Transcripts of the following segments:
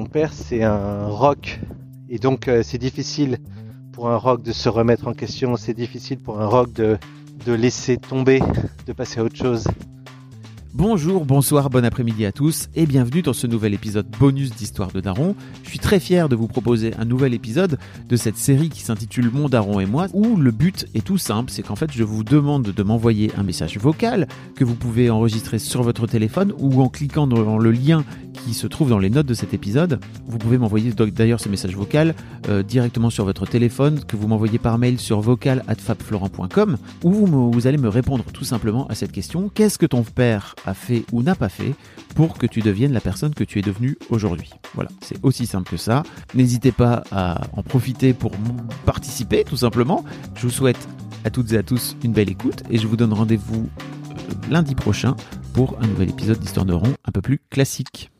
Mon père, c'est un rock. Et donc, euh, c'est difficile pour un rock de se remettre en question. C'est difficile pour un rock de, de laisser tomber, de passer à autre chose. Bonjour, bonsoir, bon après-midi à tous et bienvenue dans ce nouvel épisode bonus d'Histoire de Daron. Je suis très fier de vous proposer un nouvel épisode de cette série qui s'intitule Mon Daron et moi où le but est tout simple, c'est qu'en fait je vous demande de m'envoyer un message vocal que vous pouvez enregistrer sur votre téléphone ou en cliquant dans le lien qui se trouve dans les notes de cet épisode. Vous pouvez m'envoyer d'ailleurs ce message vocal euh, directement sur votre téléphone que vous m'envoyez par mail sur vocal@fabflorent.com où vous, vous allez me répondre tout simplement à cette question qu'est-ce que ton père a fait ou n'a pas fait pour que tu deviennes la personne que tu es devenue aujourd'hui? Voilà, c'est aussi simple que ça. N'hésitez pas à en profiter pour participer tout simplement. Je vous souhaite à toutes et à tous une belle écoute et je vous donne rendez-vous euh, lundi prochain pour un nouvel épisode d'Histoire de Rond un peu plus classique.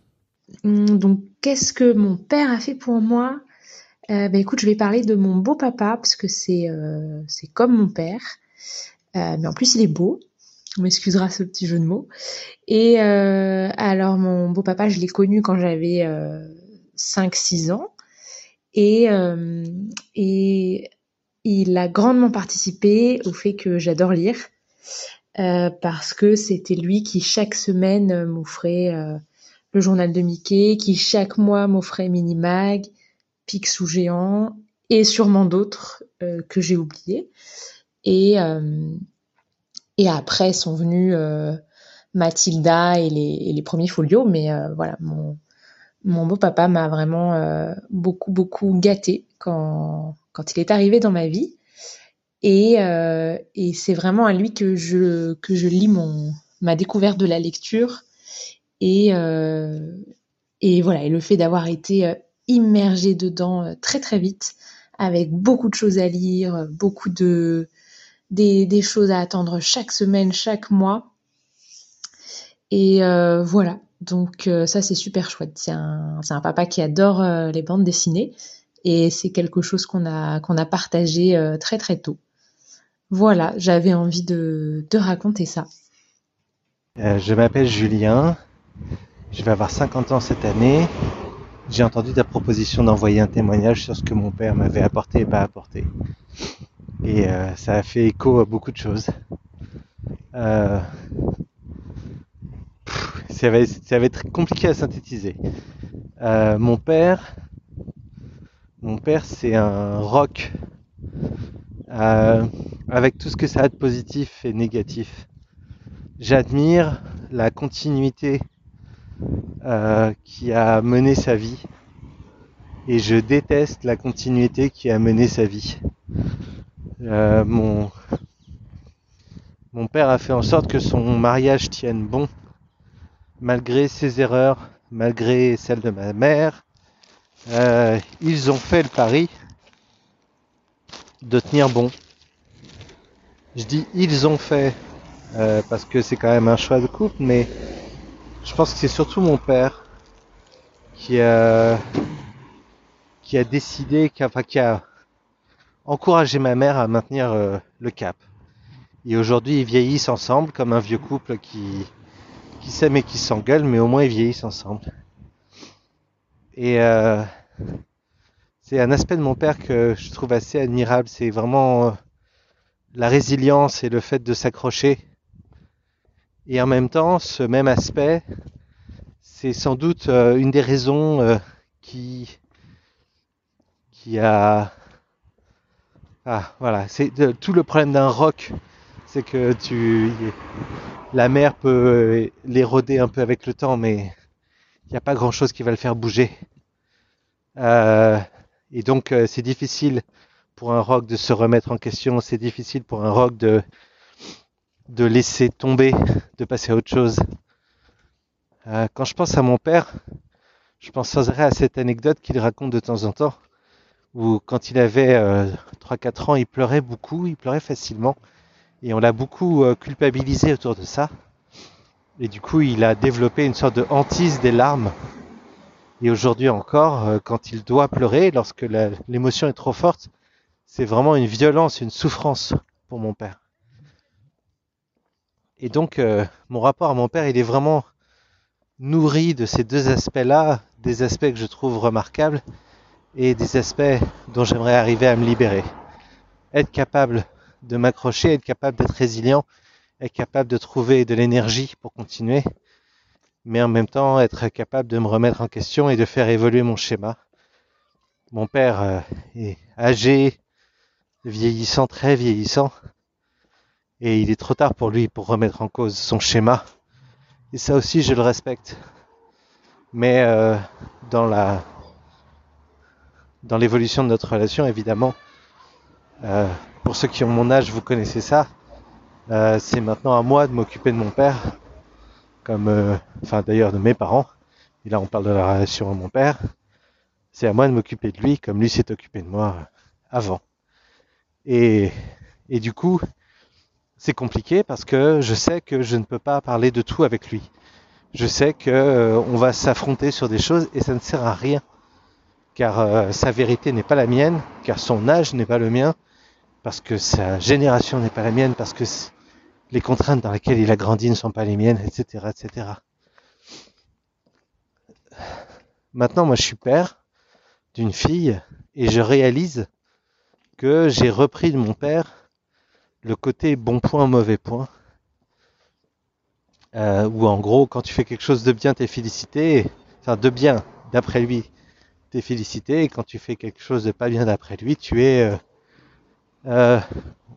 Hum, Donc, qu'est-ce que mon père a fait pour moi? Euh, bah, Écoute, je vais parler de mon beau papa, parce que c'est euh, comme mon père. Euh, mais en plus, il est beau. On m'excusera ce petit jeu de mots. Et euh, alors, mon beau papa, je l'ai connu quand j'avais euh, 5-6 ans. Et, et il a grandement participé au fait que j'adore lire. parce que c'était lui qui, chaque semaine, m'offrait... le journal de Mickey, qui chaque mois m'offrait Minimag, Picsou géant et sûrement d'autres euh, que j'ai oubliés. Et, euh, et après sont venus euh, Mathilda et les, premiers folios, mais voilà, mon, mon beau papa m'a vraiment beaucoup, beaucoup gâté quand, il est arrivé dans ma vie. Et, et c'est vraiment à lui que je, que je lis mon, ma découverte de la lecture. Et, euh, et voilà, et le fait d'avoir été euh, immergé dedans euh, très très vite, avec beaucoup de choses à lire, beaucoup de des, des choses à attendre chaque semaine, chaque mois. Et voilà, donc ça c'est super chouette. C'est un, un papa qui adore les bandes dessinées et c'est quelque chose qu'on a a partagé très très tôt. Voilà, j'avais envie de, de raconter ça. Je m'appelle Julien. Je vais avoir 50 ans cette année. J'ai entendu ta proposition d'envoyer un témoignage sur ce que mon père m'avait apporté et pas apporté. Et euh, ça a fait écho à beaucoup de choses. Euh, ça, va, être compliqué à synthétiser. Euh, mon père, mon père, c'est un rock avec tout ce que ça a de positif et négatif. J'admire la continuité euh, qui a mené sa vie et je déteste la continuité qui a mené sa vie. Euh, mon, père a fait en sorte que son mariage tienne bon malgré ses erreurs, malgré celles de ma mère. Euh, ils ont fait le pari de tenir bon. Je dis ils ont fait parce que c'est quand même un choix de couple, mais je pense que c'est surtout mon père qui a qui a décidé, qui a, qui a encouragé ma mère à maintenir euh, le cap. Et aujourd'hui, ils vieillissent ensemble comme un vieux couple qui qui s'aime et qui s'engueule, mais au moins ils vieillissent ensemble. Et euh, c'est un aspect de mon père que je trouve assez admirable. C'est vraiment euh, la résilience et le fait de s'accrocher. Et en même temps, ce même aspect, c'est sans doute euh, une des raisons euh, qui qui a ah voilà, c'est tout le problème d'un rock, c'est que tu la mer peut l'éroder un peu avec le temps, mais il n'y a pas grand chose qui va le faire bouger. Euh, et donc euh, c'est difficile pour un rock de se remettre en question, c'est difficile pour un rock de de laisser tomber, de passer à autre chose. Euh, quand je pense à mon père, je pense à cette anecdote qu'il raconte de temps en temps, où quand il avait 3-4 ans, il pleurait beaucoup, il pleurait facilement, et on l'a beaucoup culpabilisé autour de ça. Et du coup, il a développé une sorte de hantise des larmes. Et aujourd'hui encore, quand il doit pleurer, lorsque l'émotion est trop forte, c'est vraiment une violence, une souffrance pour mon père. Et donc, euh, mon rapport à mon père, il est vraiment nourri de ces deux aspects-là, des aspects que je trouve remarquables et des aspects dont j'aimerais arriver à me libérer. Être capable de m'accrocher, être capable d'être résilient, être capable de trouver de l'énergie pour continuer, mais en même temps être capable de me remettre en question et de faire évoluer mon schéma. Mon père euh, est âgé, vieillissant, très vieillissant, et il est trop tard pour lui pour remettre en cause son schéma. Et ça aussi, je le respecte. Mais euh, dans la dans l'évolution de notre relation, évidemment, euh, pour ceux qui ont mon âge, vous connaissez ça. Euh, c'est maintenant à moi de m'occuper de mon père, comme, enfin d'ailleurs de mes parents. Et là, on parle de la relation à mon père. C'est à moi de m'occuper de lui, comme lui s'est occupé de moi avant. Et, et du coup, c'est compliqué parce que je sais que je ne peux pas parler de tout avec lui. Je sais que euh, on va s'affronter sur des choses et ça ne sert à rien, car euh, sa vérité n'est pas la mienne, car son âge n'est pas le mien, parce que sa génération n'est pas la mienne, parce que les contraintes dans lesquelles il a grandi ne sont pas les miennes, etc., etc. Maintenant, moi, je suis père d'une fille et je réalise que j'ai repris de mon père le côté bon point, mauvais point. Euh, où en gros, quand tu fais quelque chose de bien, t'es félicité. Enfin, de bien, d'après lui, t'es félicité. Et quand tu fais quelque chose de pas bien d'après lui, tu es, euh, euh,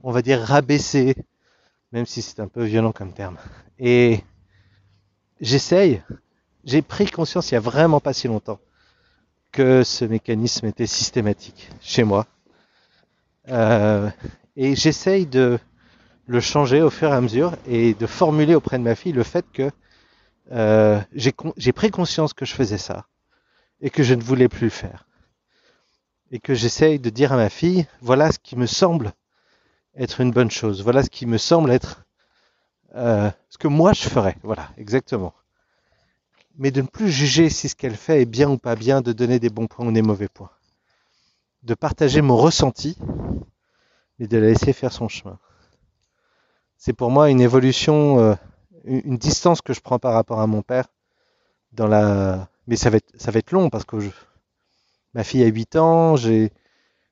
on va dire, rabaissé. Même si c'est un peu violent comme terme. Et j'essaye. J'ai pris conscience il y a vraiment pas si longtemps que ce mécanisme était systématique chez moi. Et j'essaye de le changer au fur et à mesure et de formuler auprès de ma fille le fait que euh, j'ai pris conscience que je faisais ça et que je ne voulais plus le faire. Et que j'essaye de dire à ma fille, voilà ce qui me semble être une bonne chose, voilà ce qui me semble être euh, ce que moi je ferais, voilà, exactement. Mais de ne plus juger si ce qu'elle fait est bien ou pas bien, de donner des bons points ou des mauvais points. De partager mon ressenti et de la laisser faire son chemin. C'est pour moi une évolution, euh, une distance que je prends par rapport à mon père. Mais ça va être, ça va être long parce que ma fille a 8 ans,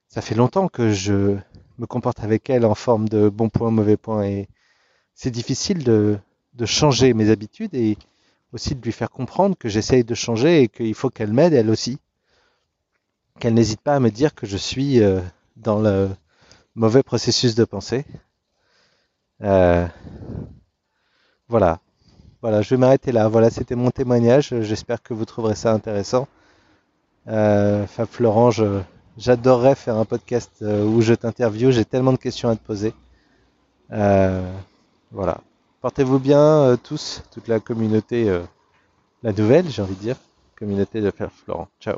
ça fait longtemps que je me comporte avec elle en forme de bon point, mauvais point. Et c'est difficile de, de changer mes habitudes et aussi de lui faire comprendre que j'essaye de changer et qu'il faut qu'elle m'aide elle aussi. Qu'elle n'hésite pas à me dire que je suis euh, dans le, mauvais processus de pensée. Euh, voilà. Voilà, je vais m'arrêter là. Voilà, c'était mon témoignage. J'espère que vous trouverez ça intéressant. Euh, Fab Florent, j'adorerais faire un podcast euh, où je t'interviewe. J'ai tellement de questions à te poser. Euh, voilà. Portez-vous bien tous, toute la communauté, la nouvelle, j'ai envie de dire, communauté de Fab Florent. Ciao.